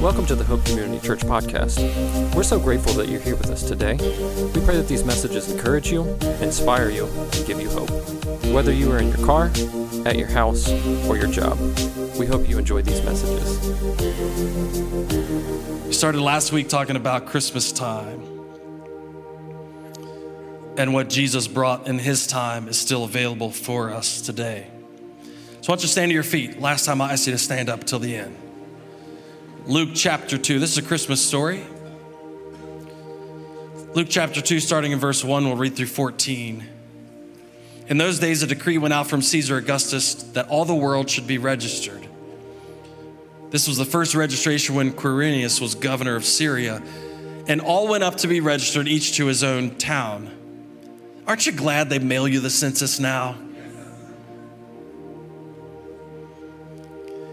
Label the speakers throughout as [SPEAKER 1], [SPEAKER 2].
[SPEAKER 1] Welcome to the Hope Community Church podcast. We're so grateful that you're here with us today. We pray that these messages encourage you, inspire you, and give you hope. Whether you are in your car, at your house, or your job, we hope you enjoy these messages.
[SPEAKER 2] We started last week talking about Christmas time. And what Jesus brought in his time is still available for us today. So, I want you stand to your feet. Last time I asked you to stand up till the end. Luke chapter 2. This is a Christmas story. Luke chapter 2, starting in verse 1, we'll read through 14. In those days, a decree went out from Caesar Augustus that all the world should be registered. This was the first registration when Quirinius was governor of Syria, and all went up to be registered, each to his own town. Aren't you glad they mail you the census now?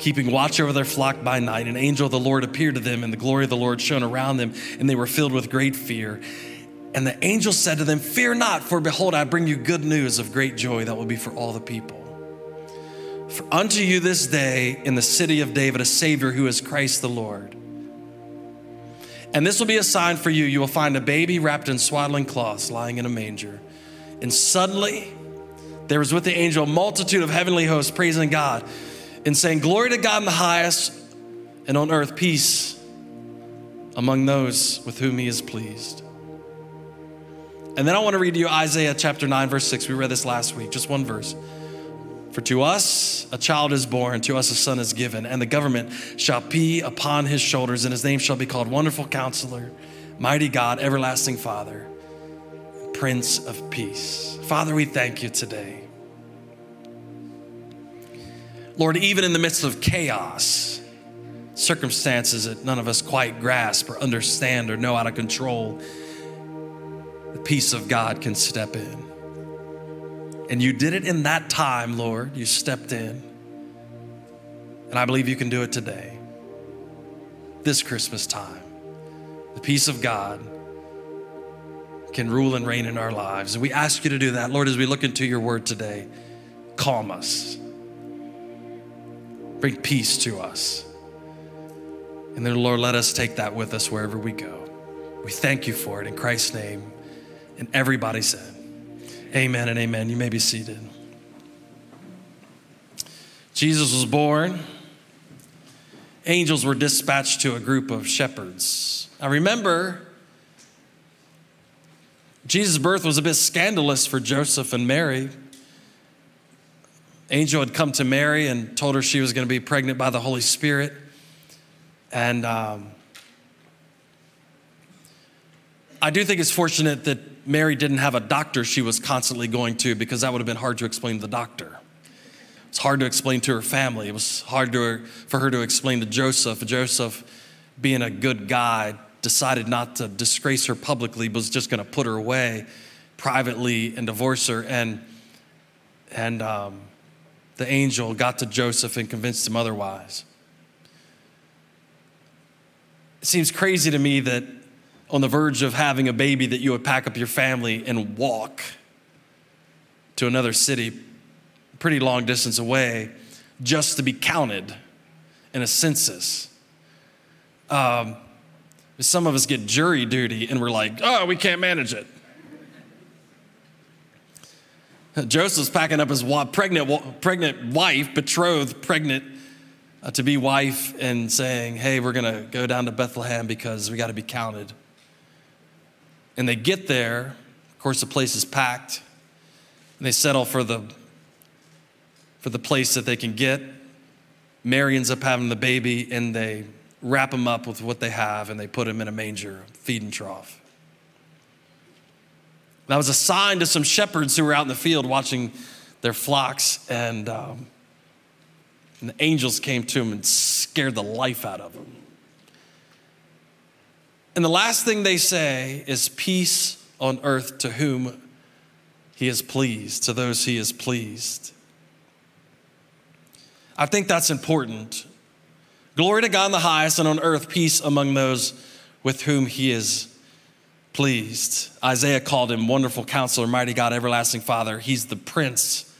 [SPEAKER 2] keeping watch over their flock by night. An angel of the Lord appeared to them, and the glory of the Lord shone around them, and they were filled with great fear. And the angel said to them, Fear not, for behold, I bring you good news of great joy that will be for all the people. For unto you this day in the city of David a Savior who is Christ the Lord. And this will be a sign for you. You will find a baby wrapped in swaddling cloths lying in a manger. And suddenly there was with the angel a multitude of heavenly hosts praising God and saying, Glory to God in the highest, and on earth peace among those with whom he is pleased. And then I want to read to you Isaiah chapter 9, verse 6. We read this last week, just one verse. For to us a child is born, to us a son is given, and the government shall be upon his shoulders, and his name shall be called Wonderful Counselor, Mighty God, Everlasting Father, Prince of Peace. Father, we thank you today. Lord, even in the midst of chaos, circumstances that none of us quite grasp or understand or know how to control, the peace of God can step in. And you did it in that time, Lord. You stepped in. And I believe you can do it today, this Christmas time. The peace of God can rule and reign in our lives. And we ask you to do that, Lord, as we look into your word today. Calm us, bring peace to us. And then, Lord, let us take that with us wherever we go. We thank you for it in Christ's name. And everybody said, Amen and amen. You may be seated. Jesus was born. Angels were dispatched to a group of shepherds. Now remember, Jesus' birth was a bit scandalous for Joseph and Mary. Angel had come to Mary and told her she was going to be pregnant by the Holy Spirit. And um, I do think it's fortunate that Mary didn't have a doctor she was constantly going to because that would have been hard to explain to the doctor. It's hard to explain to her family. It was hard to, for her to explain to Joseph. Joseph, being a good guy, decided not to disgrace her publicly, but was just going to put her away privately and divorce her. And, and um, the angel got to Joseph and convinced him otherwise. It seems crazy to me that on the verge of having a baby that you would pack up your family and walk to another city pretty long distance away just to be counted in a census. Um, some of us get jury duty and we're like, oh, we can't manage it. Joseph's packing up his pregnant, pregnant wife, betrothed, pregnant uh, to be wife, and saying, Hey, we're going to go down to Bethlehem because we got to be counted. And they get there. Of course, the place is packed. And they settle for the, for the place that they can get. Mary ends up having the baby, and they wrap him up with what they have, and they put him in a manger, feeding trough. That was a sign to some shepherds who were out in the field watching their flocks, and, um, and the angels came to them and scared the life out of them. And the last thing they say is peace on earth to whom he is pleased, to those he is pleased. I think that's important. Glory to God in the highest, and on earth peace among those with whom he is pleased. Isaiah called him wonderful counselor, mighty God, everlasting Father. He's the prince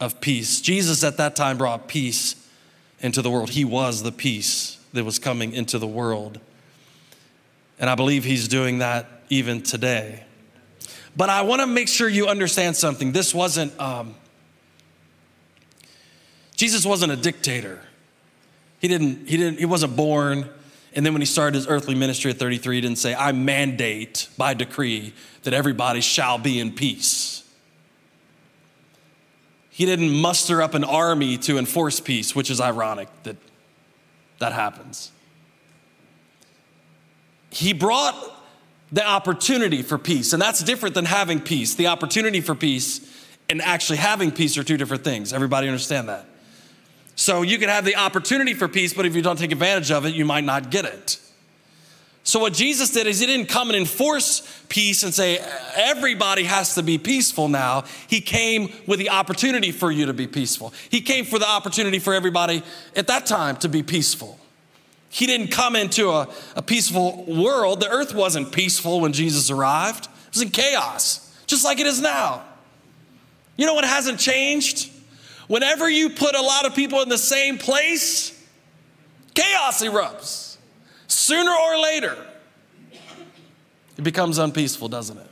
[SPEAKER 2] of peace. Jesus at that time brought peace into the world. He was the peace that was coming into the world. And I believe he's doing that even today. But I want to make sure you understand something. This wasn't, um, Jesus wasn't a dictator. He didn't, he didn't, he wasn't born. And then when he started his earthly ministry at 33, he didn't say, I mandate by decree that everybody shall be in peace. He didn't muster up an army to enforce peace, which is ironic that that happens. He brought the opportunity for peace, and that's different than having peace. The opportunity for peace and actually having peace are two different things. Everybody understand that? So you can have the opportunity for peace, but if you don't take advantage of it, you might not get it. So, what Jesus did is he didn't come and enforce peace and say, everybody has to be peaceful now. He came with the opportunity for you to be peaceful. He came for the opportunity for everybody at that time to be peaceful. He didn't come into a, a peaceful world. The earth wasn't peaceful when Jesus arrived, it was in chaos, just like it is now. You know what hasn't changed? Whenever you put a lot of people in the same place, chaos erupts. Sooner or later, it becomes unpeaceful, doesn't it?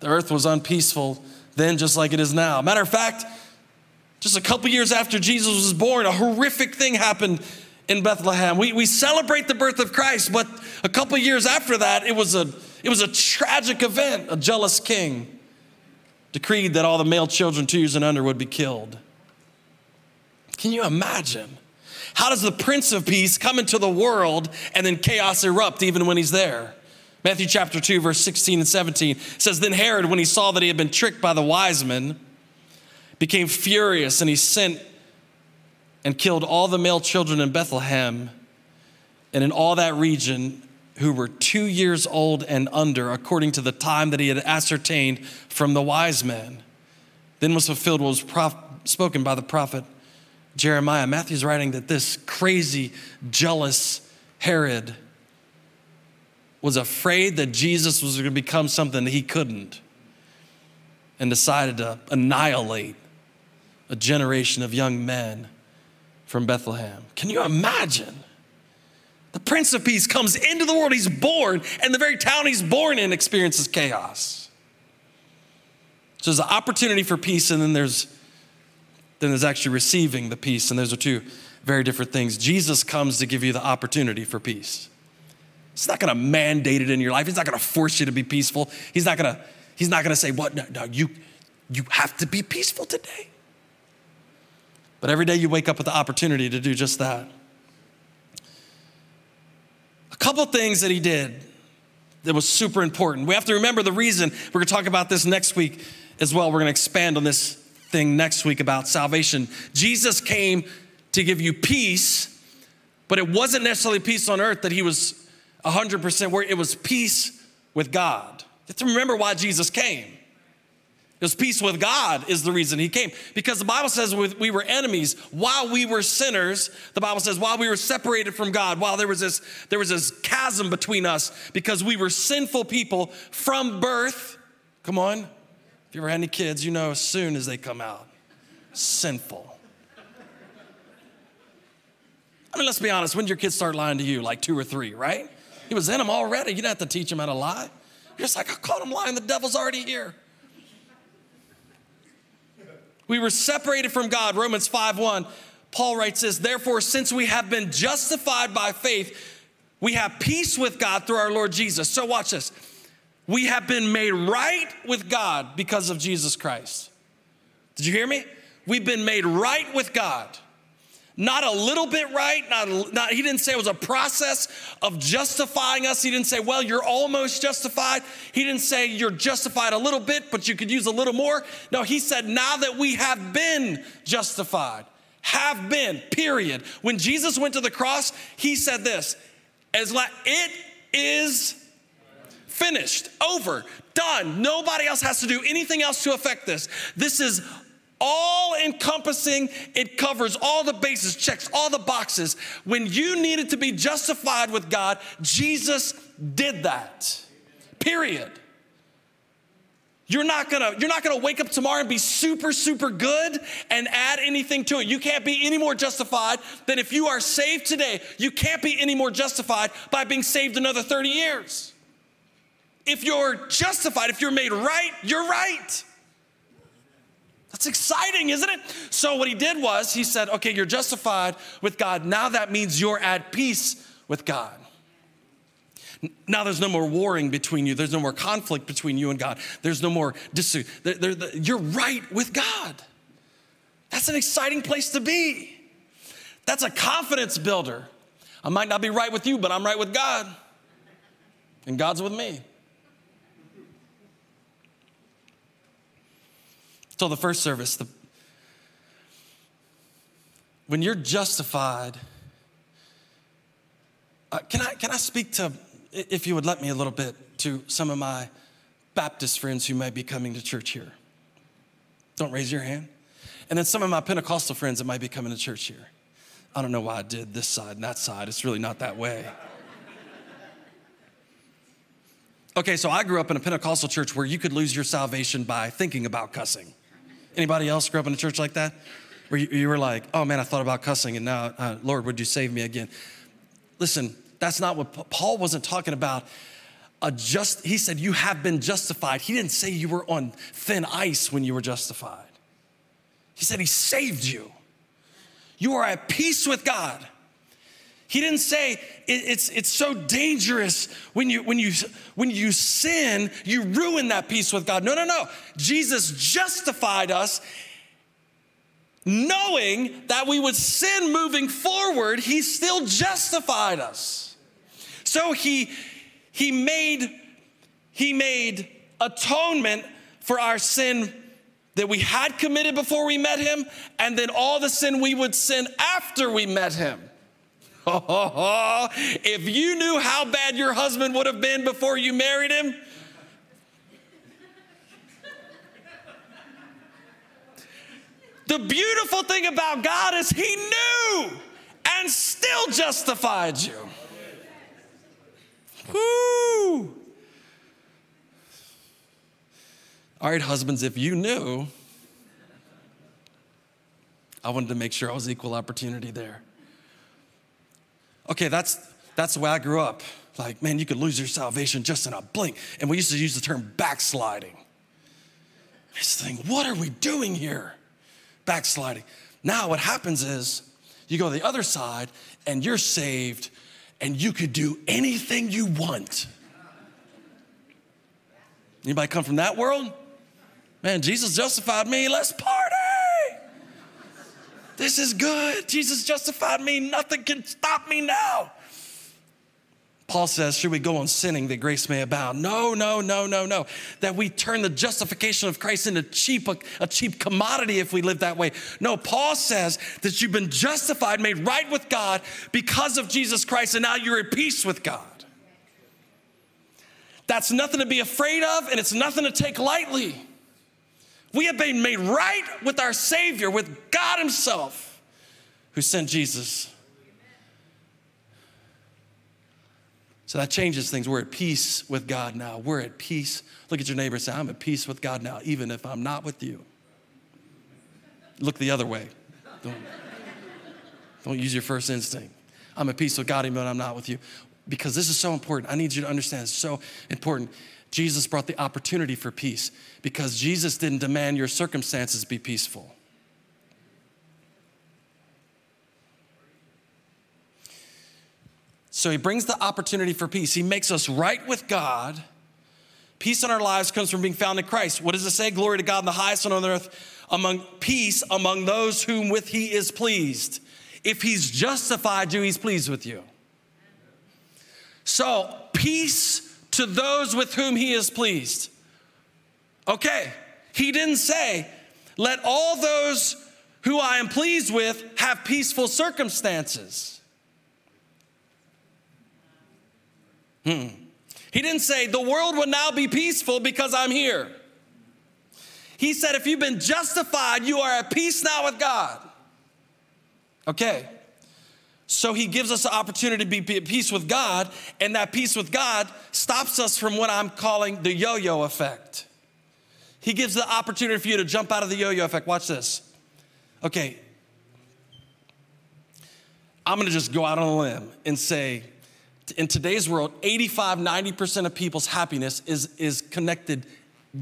[SPEAKER 2] The earth was unpeaceful then, just like it is now. Matter of fact, just a couple years after Jesus was born, a horrific thing happened in Bethlehem. We, we celebrate the birth of Christ, but a couple years after that, it was, a, it was a tragic event. A jealous king decreed that all the male children two years and under would be killed. Can you imagine? How does the Prince of Peace come into the world and then chaos erupt even when he's there? Matthew chapter 2, verse 16 and 17 says, Then Herod, when he saw that he had been tricked by the wise men, became furious and he sent and killed all the male children in Bethlehem and in all that region who were two years old and under, according to the time that he had ascertained from the wise men. Then was fulfilled what was prof- spoken by the prophet Jeremiah. Matthew's writing that this crazy, jealous Herod was afraid that Jesus was going to become something that he couldn't and decided to annihilate a generation of young men from Bethlehem. Can you imagine? The Prince of Peace comes into the world, he's born, and the very town he's born in experiences chaos. So there's an opportunity for peace, and then there's then there's actually receiving the peace, and those are two very different things. Jesus comes to give you the opportunity for peace. He's not gonna mandate it in your life. He's not gonna force you to be peaceful. He's not gonna, he's not gonna say, What? No, no, you you have to be peaceful today. But every day you wake up with the opportunity to do just that. Couple things that he did that was super important. We have to remember the reason. We're gonna talk about this next week as well. We're gonna expand on this thing next week about salvation. Jesus came to give you peace, but it wasn't necessarily peace on earth that he was 100% where it was peace with God. You have to remember why Jesus came. Was peace with God is the reason he came. Because the Bible says we were enemies while we were sinners. The Bible says while we were separated from God, while there was this, there was this chasm between us because we were sinful people from birth. Come on. If you ever had any kids, you know as soon as they come out, sinful. I mean, let's be honest, when did your kids start lying to you? Like two or three, right? He was in them already. You didn't have to teach them how to lie. You're just like, I caught him lying. The devil's already here. We were separated from God. Romans 5 1. Paul writes this, therefore, since we have been justified by faith, we have peace with God through our Lord Jesus. So watch this. We have been made right with God because of Jesus Christ. Did you hear me? We've been made right with God. Not a little bit right, not, not, he didn't say it was a process of justifying us. He didn't say, well, you're almost justified. He didn't say you're justified a little bit, but you could use a little more. No, he said, now that we have been justified, have been, period. When Jesus went to the cross, he said this, as it is finished, over, done. Nobody else has to do anything else to affect this. This is all encompassing. It covers all the bases, checks all the boxes. When you needed to be justified with God, Jesus did that. Period. You're not gonna, you're not gonna wake up tomorrow and be super, super good and add anything to it. You can't be any more justified than if you are saved today. You can't be any more justified by being saved another 30 years. If you're justified, if you're made right, you're right. That's exciting, isn't it? So, what he did was, he said, Okay, you're justified with God. Now that means you're at peace with God. Now there's no more warring between you. There's no more conflict between you and God. There's no more dispute. You're right with God. That's an exciting place to be. That's a confidence builder. I might not be right with you, but I'm right with God. And God's with me. So the first service, the, when you're justified, uh, can, I, can I speak to, if you would let me a little bit, to some of my Baptist friends who might be coming to church here? Don't raise your hand. And then some of my Pentecostal friends that might be coming to church here. I don't know why I did this side and that side. It's really not that way. Okay, so I grew up in a Pentecostal church where you could lose your salvation by thinking about cussing. Anybody else grew up in a church like that? Where you, you were like, oh man, I thought about cussing and now, uh, Lord, would you save me again? Listen, that's not what Paul wasn't talking about. Just, he said, you have been justified. He didn't say you were on thin ice when you were justified. He said he saved you. You are at peace with God. He didn't say it, it's, it's so dangerous when you, when, you, when you sin, you ruin that peace with God. No, no, no. Jesus justified us knowing that we would sin moving forward, he still justified us. So he, he made, he made atonement for our sin that we had committed before we met him, and then all the sin we would sin after we met him. if you knew how bad your husband would have been before you married him, the beautiful thing about God is He knew and still justified you. Woo! All right, husbands, if you knew, I wanted to make sure I was equal opportunity there. Okay, that's that's the way I grew up. Like, man, you could lose your salvation just in a blink. And we used to use the term backsliding. This thing, what are we doing here? Backsliding. Now, what happens is you go to the other side and you're saved and you could do anything you want. Anybody come from that world? Man, Jesus justified me. Let's party. This is good. Jesus justified me. Nothing can stop me now. Paul says, Should we go on sinning that grace may abound? No, no, no, no, no. That we turn the justification of Christ into cheap, a, a, cheap commodity if we live that way. No, Paul says that you've been justified, made right with God because of Jesus Christ, and now you're at peace with God. That's nothing to be afraid of, and it's nothing to take lightly. We have been made right with our Savior, with God Himself, who sent Jesus. So that changes things. We're at peace with God now. We're at peace. Look at your neighbor and say, I'm at peace with God now, even if I'm not with you. Look the other way. Don't, don't use your first instinct. I'm at peace with God, even when I'm not with you. Because this is so important. I need you to understand it's so important. Jesus brought the opportunity for peace because Jesus didn't demand your circumstances be peaceful. So he brings the opportunity for peace. He makes us right with God. Peace in our lives comes from being found in Christ. What does it say? Glory to God in the highest and on earth, among peace among those whom with he is pleased. If he's justified you, he's pleased with you. So, peace to those with whom he is pleased. Okay, he didn't say, let all those who I am pleased with have peaceful circumstances. Hmm. He didn't say, the world will now be peaceful because I'm here. He said, if you've been justified, you are at peace now with God. Okay. So he gives us the opportunity to be at peace with God, and that peace with God stops us from what I'm calling the yo yo effect. He gives the opportunity for you to jump out of the yo yo effect. Watch this. Okay. I'm gonna just go out on a limb and say, in today's world, 85, 90% of people's happiness is, is connected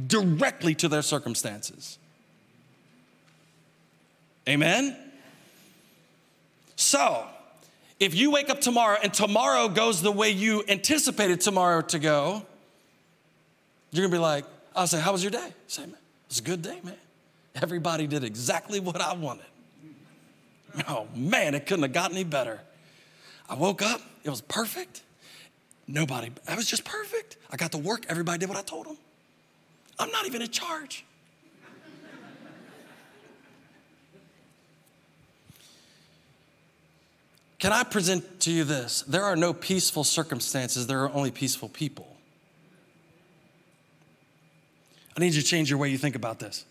[SPEAKER 2] directly to their circumstances. Amen? So, if you wake up tomorrow and tomorrow goes the way you anticipated tomorrow to go, you're gonna be like, I'll say, How was your day? Say, man, it was a good day, man. Everybody did exactly what I wanted. Oh man, it couldn't have gotten any better. I woke up, it was perfect. Nobody, I was just perfect. I got to work, everybody did what I told them. I'm not even in charge. Can I present to you this? There are no peaceful circumstances, there are only peaceful people. I need you to change your way you think about this.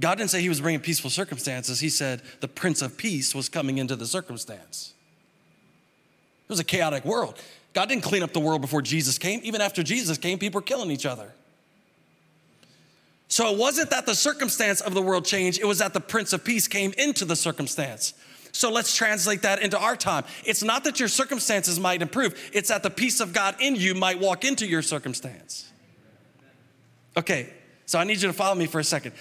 [SPEAKER 2] God didn't say he was bringing peaceful circumstances, he said the Prince of Peace was coming into the circumstance. It was a chaotic world. God didn't clean up the world before Jesus came. Even after Jesus came, people were killing each other. So it wasn't that the circumstance of the world changed, it was that the Prince of Peace came into the circumstance. So let's translate that into our time. It's not that your circumstances might improve, it's that the peace of God in you might walk into your circumstance. Okay, so I need you to follow me for a second.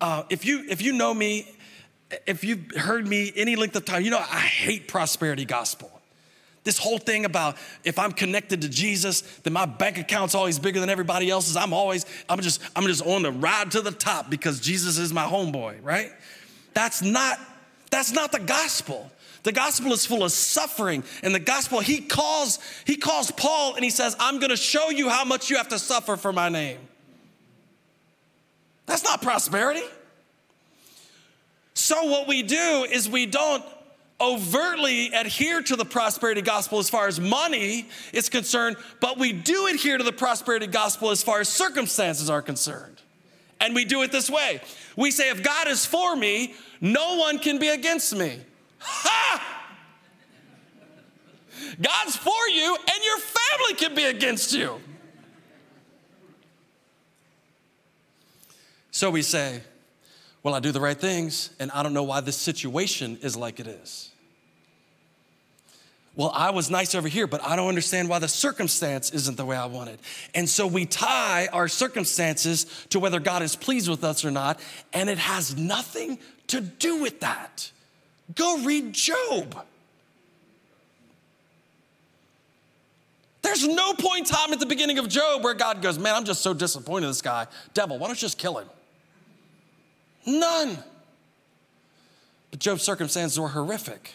[SPEAKER 2] Uh, if, you, if you know me, if you've heard me any length of time, you know I hate prosperity gospel. This whole thing about if I'm connected to Jesus, then my bank account's always bigger than everybody else's. I'm always, I'm just, I'm just on the ride to the top because Jesus is my homeboy, right? That's not, that's not the gospel. The gospel is full of suffering. And the gospel, he calls, he calls Paul and he says, I'm gonna show you how much you have to suffer for my name. That's not prosperity. So, what we do is we don't overtly adhere to the prosperity gospel as far as money is concerned, but we do adhere to the prosperity gospel as far as circumstances are concerned. And we do it this way we say, if God is for me, no one can be against me. Ha! God's for you, and your family can be against you. So we say, Well, I do the right things, and I don't know why this situation is like it is. Well, I was nice over here, but I don't understand why the circumstance isn't the way I wanted. And so we tie our circumstances to whether God is pleased with us or not, and it has nothing to do with that. Go read Job. There's no point in time at the beginning of Job where God goes, Man, I'm just so disappointed in this guy. Devil, why don't you just kill him? None. But Job's circumstances were horrific.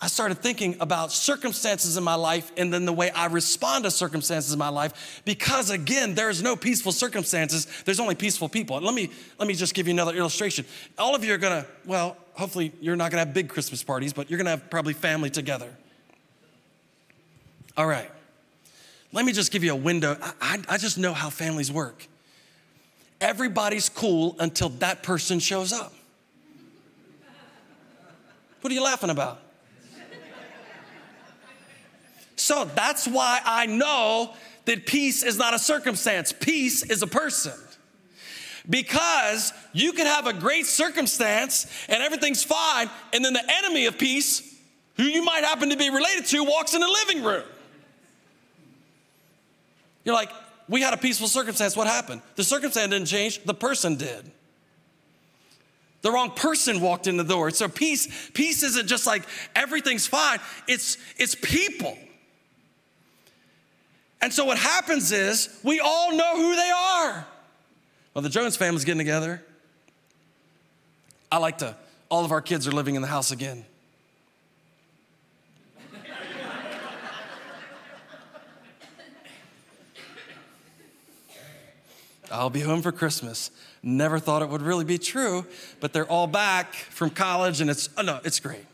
[SPEAKER 2] I started thinking about circumstances in my life and then the way I respond to circumstances in my life because again there's no peaceful circumstances there's only peaceful people. Let me let me just give you another illustration. All of you are going to well hopefully you're not going to have big Christmas parties but you're going to have probably family together. All right. Let me just give you a window. I, I, I just know how families work. Everybody's cool until that person shows up. What are you laughing about? So that's why I know that peace is not a circumstance, peace is a person. Because you can have a great circumstance and everything's fine, and then the enemy of peace, who you might happen to be related to, walks in the living room. You're like, we had a peaceful circumstance. What happened? The circumstance didn't change, the person did. The wrong person walked in the door. So peace, peace isn't just like everything's fine. It's it's people. And so what happens is we all know who they are. Well, the Jones family's getting together. I like to, all of our kids are living in the house again. I'll be home for Christmas. Never thought it would really be true, but they're all back from college and it's, oh no, it's great.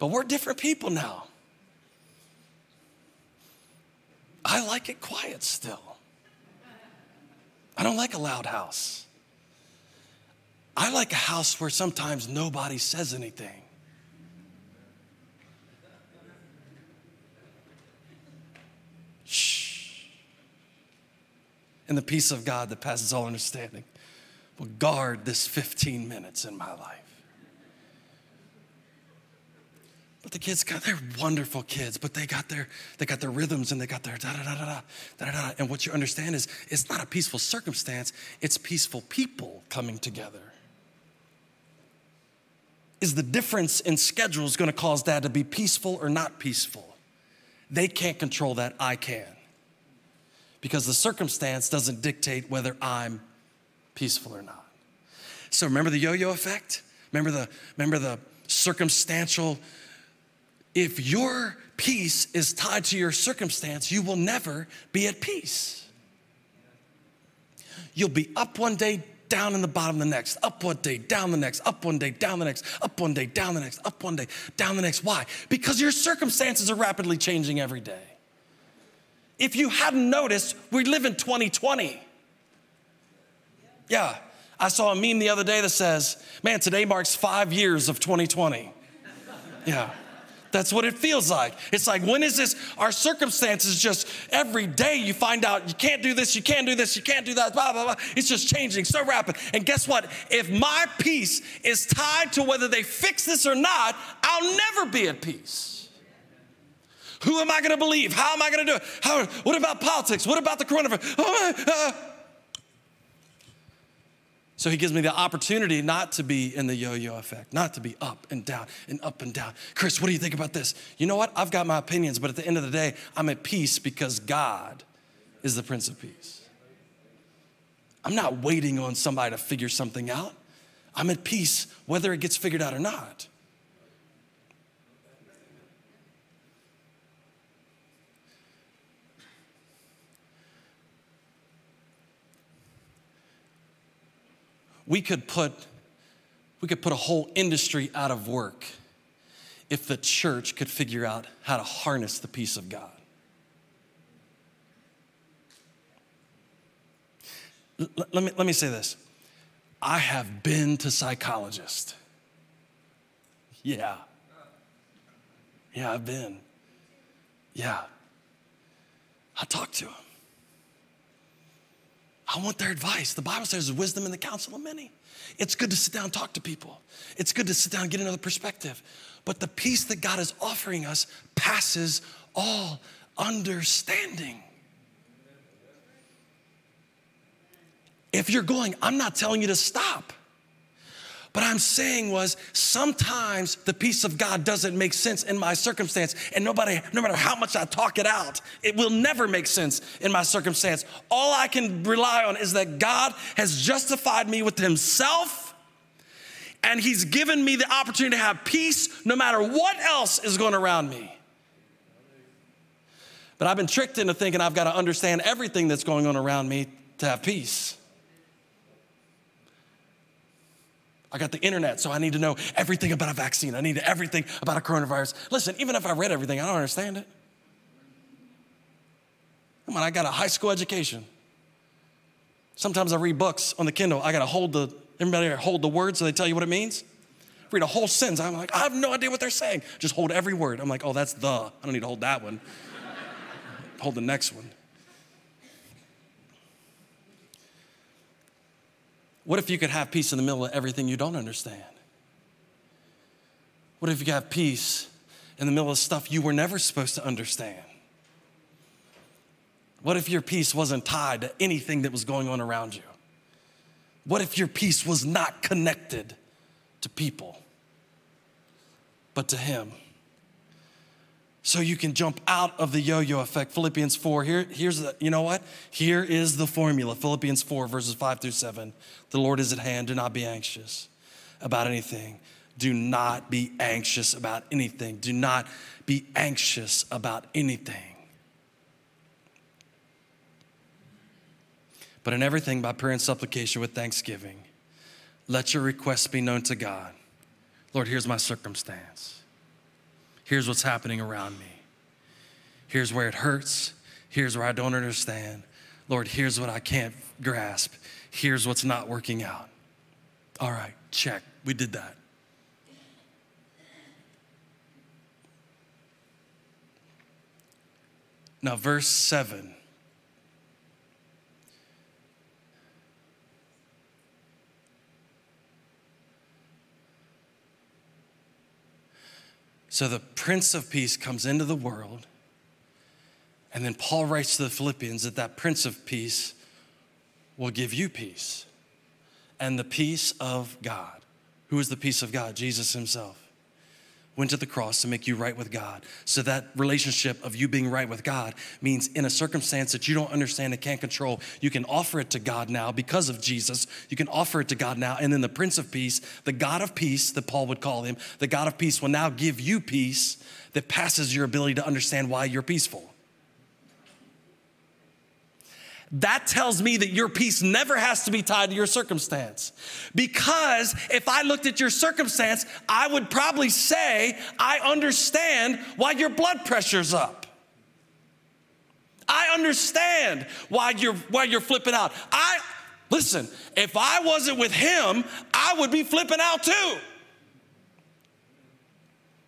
[SPEAKER 2] But we're different people now. I like it quiet still. I don't like a loud house. I like a house where sometimes nobody says anything. Shh. And the peace of God that passes all understanding will guard this 15 minutes in my life. The kids got they're wonderful kids, but they got their they got their rhythms and they got their da da da da da da da. And what you understand is it's not a peaceful circumstance, it's peaceful people coming together. Is the difference in schedules going to cause dad to be peaceful or not peaceful? They can't control that, I can. Because the circumstance doesn't dictate whether I'm peaceful or not. So remember the yo-yo effect? Remember the remember the circumstantial if your peace is tied to your circumstance, you will never be at peace. You'll be up one day, down in the bottom the next, up one day, down the next, up one day, down the next, up one day, down the next, up one day, down the next. Why? Because your circumstances are rapidly changing every day. If you hadn't noticed, we live in 2020. Yeah, I saw a meme the other day that says, man, today marks five years of 2020. Yeah. That's what it feels like. It's like, when is this? Our circumstances just every day you find out you can't do this, you can't do this, you can't do that, blah, blah, blah. It's just changing so rapid. And guess what? If my peace is tied to whether they fix this or not, I'll never be at peace. Who am I going to believe? How am I going to do it? How, what about politics? What about the coronavirus? Oh, uh, so he gives me the opportunity not to be in the yo yo effect, not to be up and down and up and down. Chris, what do you think about this? You know what? I've got my opinions, but at the end of the day, I'm at peace because God is the Prince of Peace. I'm not waiting on somebody to figure something out. I'm at peace whether it gets figured out or not. We could put we could put a whole industry out of work if the church could figure out how to harness the peace of God. L- let, me, let me say this I have been to psychologists. Yeah. Yeah, I've been. Yeah. I talked to them. I want their advice. The Bible says wisdom in the counsel of many. It's good to sit down and talk to people. It's good to sit down and get another perspective. But the peace that God is offering us passes all understanding. If you're going, I'm not telling you to stop. But I'm saying was sometimes the peace of God doesn't make sense in my circumstance. And nobody, no matter how much I talk it out, it will never make sense in my circumstance. All I can rely on is that God has justified me with Himself. And he's given me the opportunity to have peace no matter what else is going around me. But I've been tricked into thinking I've got to understand everything that's going on around me to have peace. I got the internet, so I need to know everything about a vaccine. I need everything about a coronavirus. Listen, even if I read everything, I don't understand it. Come on, I got a high school education. Sometimes I read books on the Kindle. I got to hold the, everybody hold the word so they tell you what it means. Read a whole sentence. I'm like, I have no idea what they're saying. Just hold every word. I'm like, oh, that's the. I don't need to hold that one. hold the next one. What if you could have peace in the middle of everything you don't understand? What if you have peace in the middle of stuff you were never supposed to understand? What if your peace wasn't tied to anything that was going on around you? What if your peace was not connected to people, but to Him? So you can jump out of the yo-yo effect. Philippians 4, here, here's the, you know what? Here is the formula. Philippians 4, verses 5 through 7. The Lord is at hand. Do not be anxious about anything. Do not be anxious about anything. Do not be anxious about anything. But in everything, by prayer and supplication with thanksgiving, let your requests be known to God. Lord, here's my circumstance. Here's what's happening around me. Here's where it hurts. Here's where I don't understand. Lord, here's what I can't grasp. Here's what's not working out. All right, check. We did that. Now, verse 7. So the Prince of Peace comes into the world, and then Paul writes to the Philippians that that Prince of Peace will give you peace and the peace of God. Who is the peace of God? Jesus Himself went to the cross to make you right with God. So that relationship of you being right with God means in a circumstance that you don't understand and can't control, you can offer it to God now because of Jesus. You can offer it to God now. And then the Prince of Peace, the God of peace that Paul would call him, the God of peace will now give you peace that passes your ability to understand why you're peaceful. That tells me that your peace never has to be tied to your circumstance. Because if I looked at your circumstance, I would probably say, I understand why your blood pressure's up. I understand why you're why you're flipping out. I listen, if I wasn't with him, I would be flipping out too.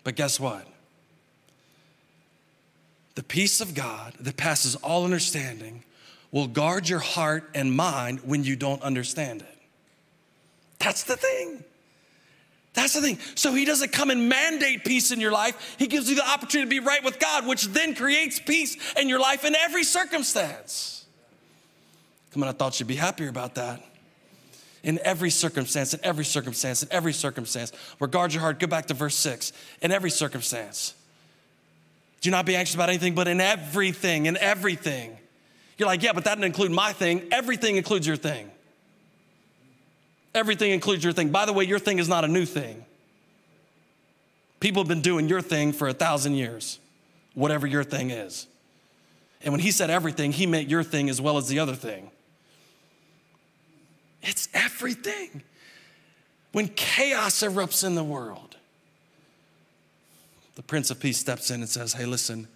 [SPEAKER 2] But guess what? The peace of God that passes all understanding will guard your heart and mind when you don't understand it. That's the thing. That's the thing. So he doesn't come and mandate peace in your life. He gives you the opportunity to be right with God, which then creates peace in your life in every circumstance. Come on, I thought you'd be happier about that. In every circumstance, in every circumstance, in every circumstance. Regard your heart. Go back to verse six. In every circumstance. Do not be anxious about anything, but in everything, in everything. You're like, yeah, but that didn't include my thing. Everything includes your thing. Everything includes your thing. By the way, your thing is not a new thing. People have been doing your thing for a thousand years, whatever your thing is. And when he said everything, he meant your thing as well as the other thing. It's everything. When chaos erupts in the world, the Prince of Peace steps in and says, Hey, listen,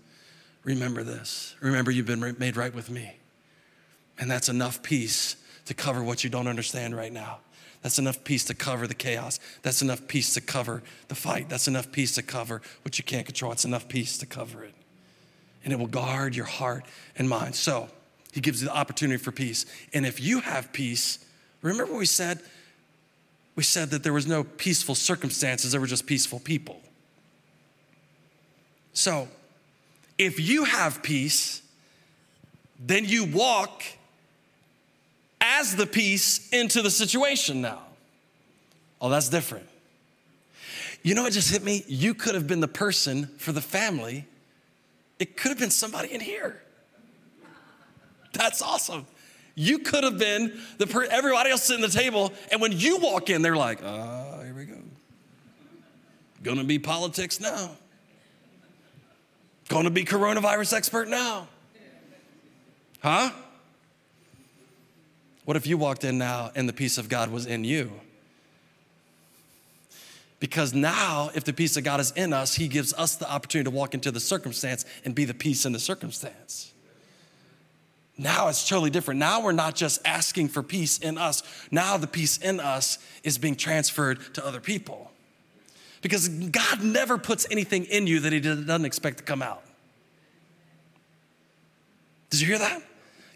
[SPEAKER 2] remember this. Remember, you've been made right with me. And that's enough peace to cover what you don't understand right now. That's enough peace to cover the chaos. That's enough peace to cover the fight. That's enough peace to cover what you can't control. It's enough peace to cover it. And it will guard your heart and mind. So, he gives you the opportunity for peace. And if you have peace, remember what we said? We said that there was no peaceful circumstances, there were just peaceful people. So, if you have peace, then you walk as the peace into the situation now. Oh, that's different. You know what just hit me? You could have been the person for the family. It could have been somebody in here. That's awesome. You could have been the per- everybody else sitting at the table, and when you walk in, they're like, "Ah, here we go. Gonna be politics now. Gonna be coronavirus expert now. Huh? What if you walked in now and the peace of God was in you? Because now, if the peace of God is in us, He gives us the opportunity to walk into the circumstance and be the peace in the circumstance. Now it's totally different. Now we're not just asking for peace in us. Now the peace in us is being transferred to other people. Because God never puts anything in you that He doesn't expect to come out. Did you hear that?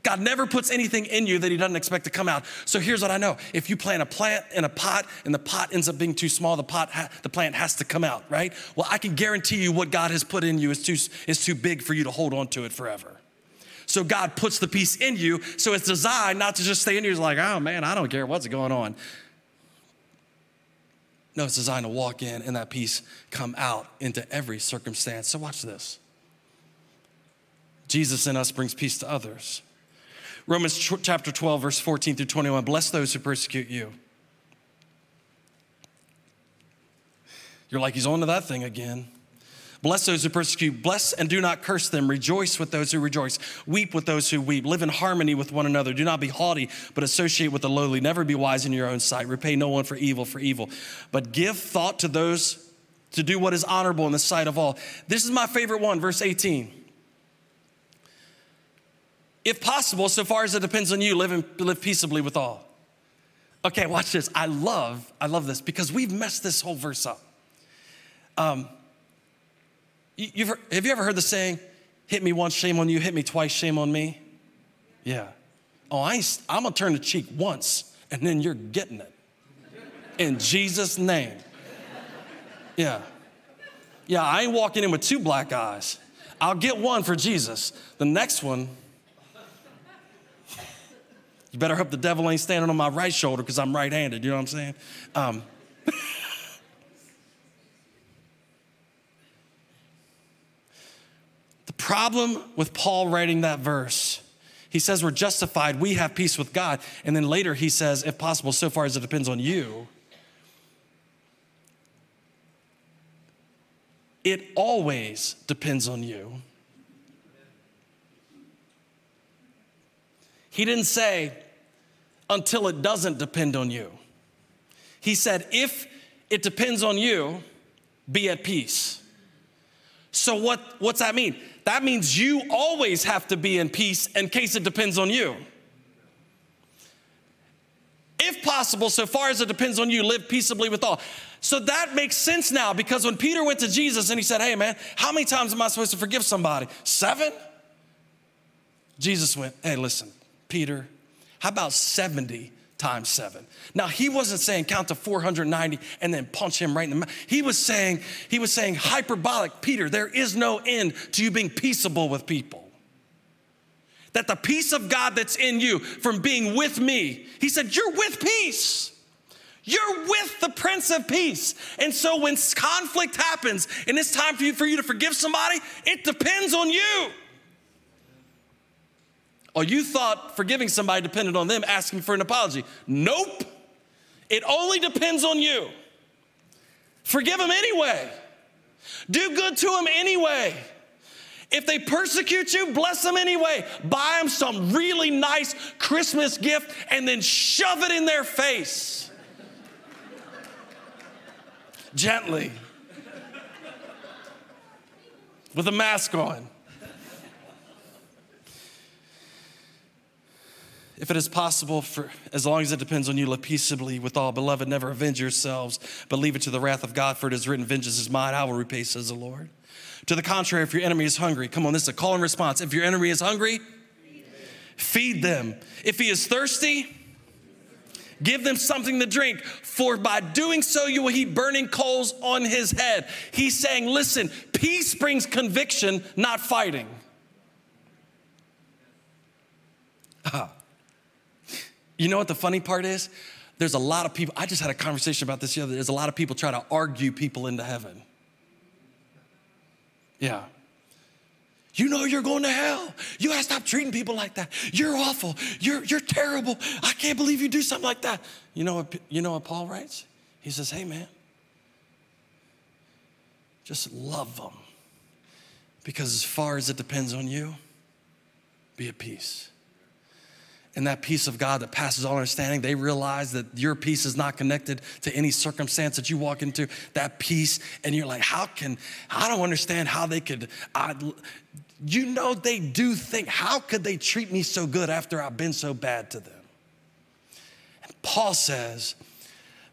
[SPEAKER 2] God never puts anything in you that He doesn't expect to come out. So here's what I know: if you plant a plant in a pot and the pot ends up being too small, the pot, ha- the plant has to come out, right? Well, I can guarantee you what God has put in you is too is too big for you to hold on to it forever. So God puts the peace in you, so it's designed not to just stay in you. It's like, oh man, I don't care what's going on. No, it's designed to walk in and that peace come out into every circumstance. So watch this. Jesus in us brings peace to others. Romans chapter 12, verse 14 through 21 Bless those who persecute you. You're like, he's on to that thing again. Bless those who persecute. Bless and do not curse them. Rejoice with those who rejoice. Weep with those who weep. Live in harmony with one another. Do not be haughty, but associate with the lowly. Never be wise in your own sight. Repay no one for evil for evil, but give thought to those to do what is honorable in the sight of all. This is my favorite one, verse 18. If possible, so far as it depends on you, live, in, live peaceably with all. Okay, watch this. I love, I love this because we've messed this whole verse up. Um, you, heard, have you ever heard the saying, hit me once, shame on you, hit me twice, shame on me? Yeah. Oh, I I'm gonna turn the cheek once and then you're getting it. In Jesus' name. Yeah. Yeah, I ain't walking in with two black eyes. I'll get one for Jesus. The next one, you better hope the devil ain't standing on my right shoulder because I'm right handed. You know what I'm saying? Um, problem with Paul writing that verse, he says we're justified, we have peace with God. And then later he says, if possible, so far as it depends on you, it always depends on you. He didn't say, until it doesn't depend on you. He said, if it depends on you, be at peace. So, what, what's that mean? That means you always have to be in peace in case it depends on you. If possible, so far as it depends on you, live peaceably with all. So that makes sense now because when Peter went to Jesus and he said, Hey man, how many times am I supposed to forgive somebody? Seven? Jesus went, Hey, listen, Peter, how about 70 times seven? Now he wasn't saying count to 490 and then punch him right in the mouth. He was saying, he was saying hyperbolic, Peter, there is no end to you being peaceable with people that the peace of God that's in you from being with me, he said, You're with peace. You're with the Prince of Peace. And so when conflict happens and it's time for you, for you to forgive somebody, it depends on you. You thought forgiving somebody depended on them asking for an apology. Nope. It only depends on you. Forgive them anyway. Do good to them anyway. If they persecute you, bless them anyway. Buy them some really nice Christmas gift and then shove it in their face gently with a mask on. If it is possible, for as long as it depends on you, live peaceably with all. Beloved, never avenge yourselves, but leave it to the wrath of God, for it is written, Vengeance is mine, I will repay, says the Lord. To the contrary, if your enemy is hungry, come on, this is a call and response. If your enemy is hungry, feed them. If he is thirsty, Give them something to drink, for by doing so you will heap burning coals on his head. He's saying, listen, peace brings conviction, not fighting. Ah. You know what the funny part is? There's a lot of people, I just had a conversation about this the other day. There's a lot of people try to argue people into heaven. Yeah. You know you're going to hell. You gotta stop treating people like that. You're awful. You're, you're terrible. I can't believe you do something like that. You know, what, you know what Paul writes? He says, Hey, man, just love them. Because as far as it depends on you, be at peace. And that peace of God that passes all understanding, they realize that your peace is not connected to any circumstance that you walk into. That peace, and you're like, how can, I don't understand how they could, I, you know they do think, how could they treat me so good after I've been so bad to them? And Paul says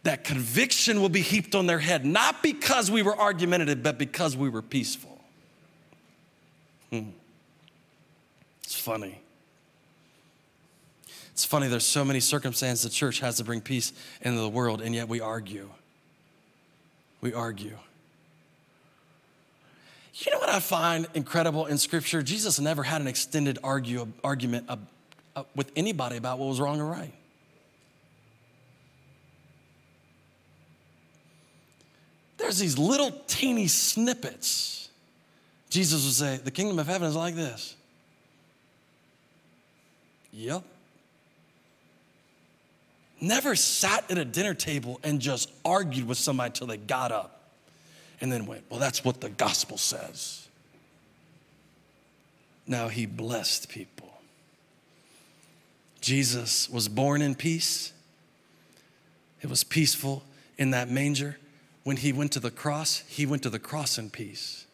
[SPEAKER 2] that conviction will be heaped on their head, not because we were argumentative, but because we were peaceful. Hmm. It's funny. It's funny, there's so many circumstances the church has to bring peace into the world, and yet we argue. We argue. You know what I find incredible in Scripture? Jesus never had an extended argue, argument uh, uh, with anybody about what was wrong or right. There's these little teeny snippets. Jesus would say, The kingdom of heaven is like this. Yep. Never sat at a dinner table and just argued with somebody till they got up and then went, Well, that's what the gospel says. Now he blessed people. Jesus was born in peace. It was peaceful in that manger. when he went to the cross, he went to the cross in peace.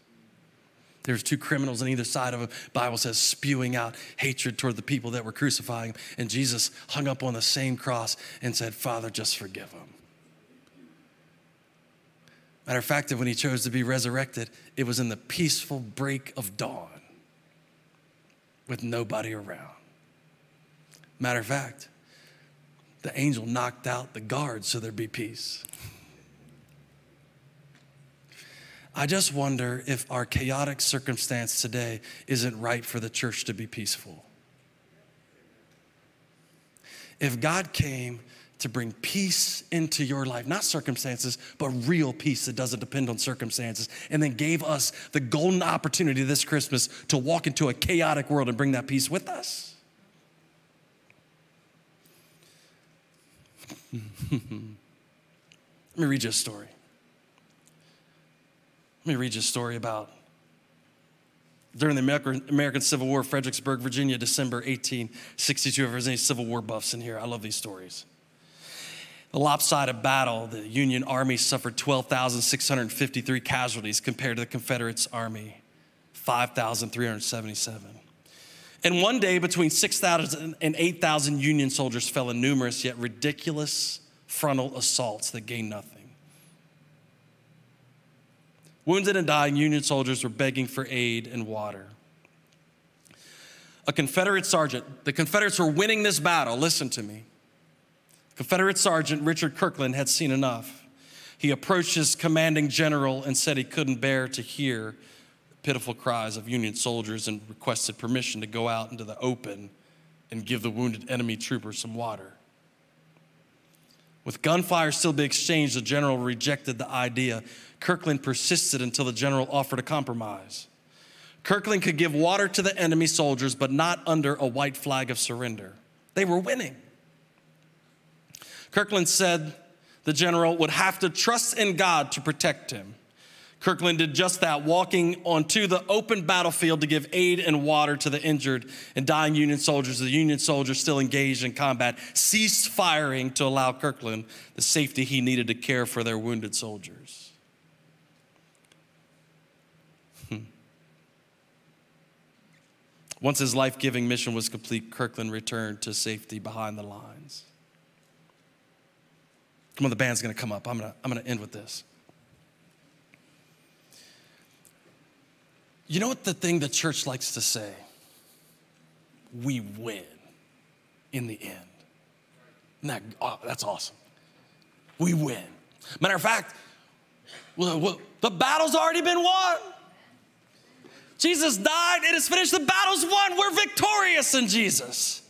[SPEAKER 2] There's two criminals on either side of him. Bible says spewing out hatred toward the people that were crucifying him. And Jesus hung up on the same cross and said, Father, just forgive them. Matter of fact, when he chose to be resurrected, it was in the peaceful break of dawn with nobody around. Matter of fact, the angel knocked out the guards so there'd be peace. I just wonder if our chaotic circumstance today isn't right for the church to be peaceful. If God came to bring peace into your life, not circumstances, but real peace that doesn't depend on circumstances, and then gave us the golden opportunity this Christmas to walk into a chaotic world and bring that peace with us. Let me read you a story. Let me read you a story about during the American Civil War, Fredericksburg, Virginia, December 1862. If there's any Civil War buffs in here, I love these stories. The lopsided battle, the Union Army suffered 12,653 casualties compared to the Confederates' Army, 5,377. And one day, between 6,000 and 8,000 Union soldiers fell in numerous yet ridiculous frontal assaults that gained nothing. Wounded and dying Union soldiers were begging for aid and water. A Confederate sergeant, the Confederates were winning this battle, listen to me. Confederate Sergeant Richard Kirkland had seen enough. He approached his commanding general and said he couldn't bear to hear the pitiful cries of Union soldiers and requested permission to go out into the open and give the wounded enemy troopers some water. With gunfire still being exchanged, the general rejected the idea. Kirkland persisted until the general offered a compromise. Kirkland could give water to the enemy soldiers, but not under a white flag of surrender. They were winning. Kirkland said the general would have to trust in God to protect him. Kirkland did just that, walking onto the open battlefield to give aid and water to the injured and dying Union soldiers. The Union soldiers, still engaged in combat, ceased firing to allow Kirkland the safety he needed to care for their wounded soldiers. Hmm. Once his life giving mission was complete, Kirkland returned to safety behind the lines. Come on, the band's gonna come up. I'm gonna, I'm gonna end with this. You know what the thing the church likes to say? We win in the end. That, oh, that's awesome. We win. Matter of fact, the battle's already been won. Jesus died, it is finished, the battle's won. We're victorious in Jesus.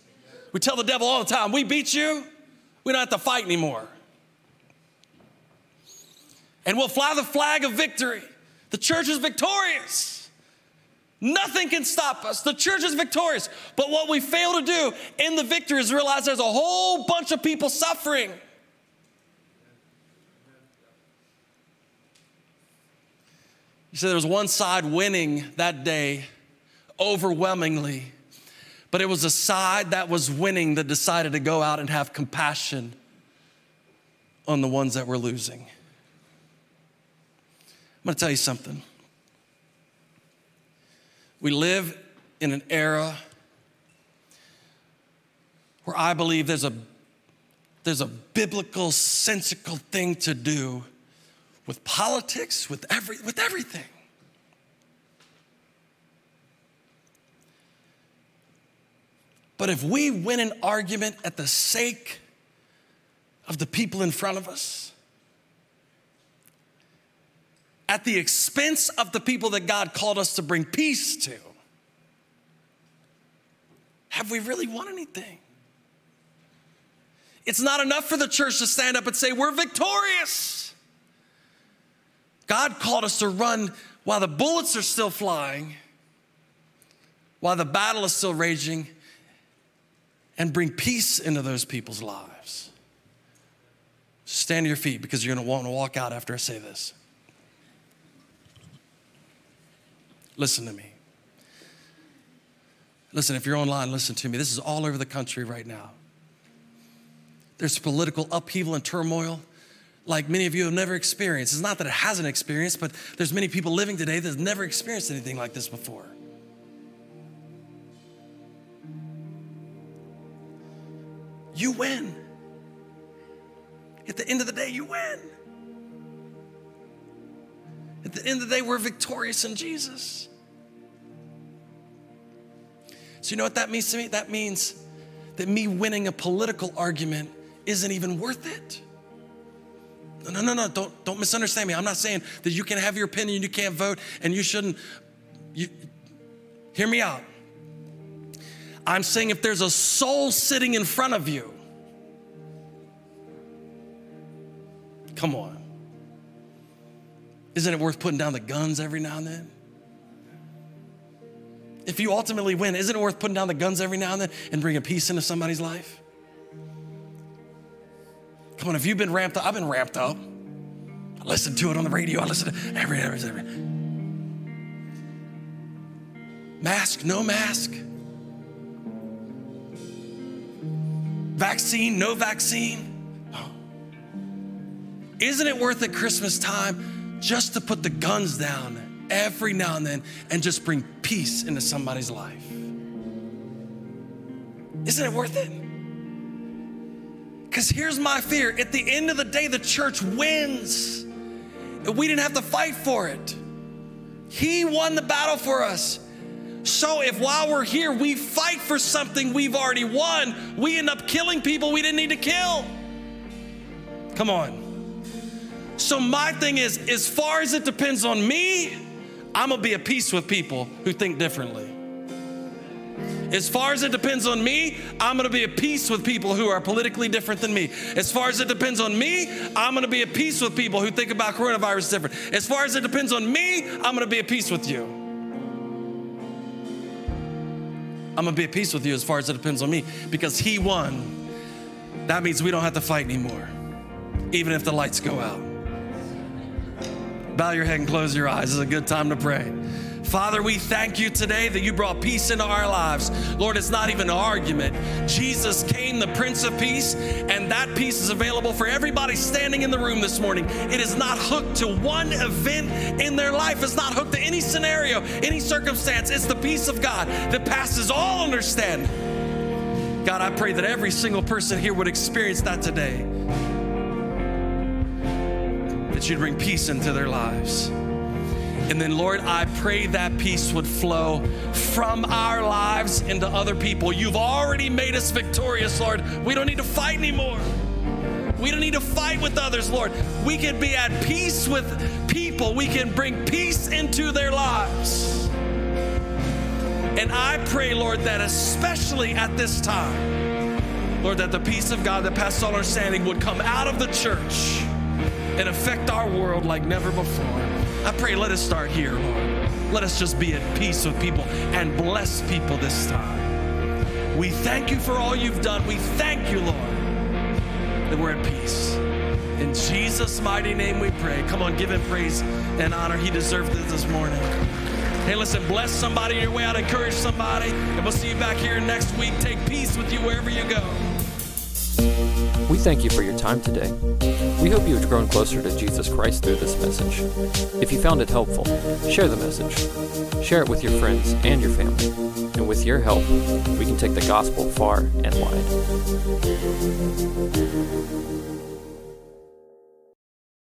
[SPEAKER 2] We tell the devil all the time, we beat you, we don't have to fight anymore. And we'll fly the flag of victory. The church is victorious. Nothing can stop us. The church is victorious. But what we fail to do in the victory is realize there's a whole bunch of people suffering. You said there was one side winning that day overwhelmingly, but it was a side that was winning that decided to go out and have compassion on the ones that were losing. I'm gonna tell you something. We live in an era where I believe there's a, there's a biblical, sensical thing to do with politics, with, every, with everything. But if we win an argument at the sake of the people in front of us, at the expense of the people that God called us to bring peace to, have we really won anything? It's not enough for the church to stand up and say, We're victorious. God called us to run while the bullets are still flying, while the battle is still raging, and bring peace into those people's lives. Stand to your feet because you're gonna want to walk out after I say this. Listen to me. Listen, if you're online, listen to me. This is all over the country right now. There's political upheaval and turmoil. like many of you have never experienced. It's not that it hasn't experienced, but there's many people living today that have never experienced anything like this before. You win. At the end of the day, you win. At the end of the day, we're victorious in Jesus. So, you know what that means to me? That means that me winning a political argument isn't even worth it. No, no, no, no. don't, don't misunderstand me. I'm not saying that you can have your opinion, you can't vote, and you shouldn't. You, hear me out. I'm saying if there's a soul sitting in front of you, come on. Isn't it worth putting down the guns every now and then? If you ultimately win, isn't it worth putting down the guns every now and then and bringing peace into somebody's life? Come on, if you've been ramped up, I've been ramped up. I listen to it on the radio, I listen to every, every, every. Mask, no mask. Vaccine, no vaccine. Isn't it worth at Christmas time just to put the guns down every now and then and just bring peace into somebody's life? Isn't it worth it? Because here's my fear at the end of the day, the church wins. We didn't have to fight for it, He won the battle for us. So if while we're here, we fight for something we've already won, we end up killing people we didn't need to kill. Come on. So my thing is, as far as it depends on me, I'm gonna be at peace with people who think differently. As far as it depends on me, I'm gonna be at peace with people who are politically different than me. As far as it depends on me, I'm gonna be at peace with people who think about coronavirus different. As far as it depends on me, I'm gonna be at peace with you. I'm gonna be at peace with you as far as it depends on me because He won. That means we don't have to fight anymore, even if the lights go out. Bow your head and close your eyes. Is a good time to pray. Father, we thank you today that you brought peace into our lives. Lord, it's not even an argument. Jesus came, the Prince of Peace, and that peace is available for everybody standing in the room this morning. It is not hooked to one event in their life, it's not hooked to any scenario, any circumstance. It's the peace of God that passes all understanding. God, I pray that every single person here would experience that today. That you'd bring peace into their lives. And then, Lord, I pray that peace would flow from our lives into other people. You've already made us victorious, Lord. We don't need to fight anymore. We don't need to fight with others, Lord. We can be at peace with people. We can bring peace into their lives. And I pray, Lord, that especially at this time, Lord, that the peace of God that passes all understanding would come out of the church and affect our world like never before. I pray, let us start here, Lord. Let us just be at peace with people and bless people this time. We thank you for all you've done. We thank you, Lord, that we're at peace. In Jesus' mighty name we pray. Come on, give him praise and honor. He deserved it this morning. Hey, listen, bless somebody your way out, encourage somebody, and we'll see you back here next week. Take peace with you wherever you go.
[SPEAKER 1] We thank you for your time today. We hope you have grown closer to Jesus Christ through this message. If you found it helpful, share the message. Share it with your friends and your family. And with your help, we can take the gospel far and wide.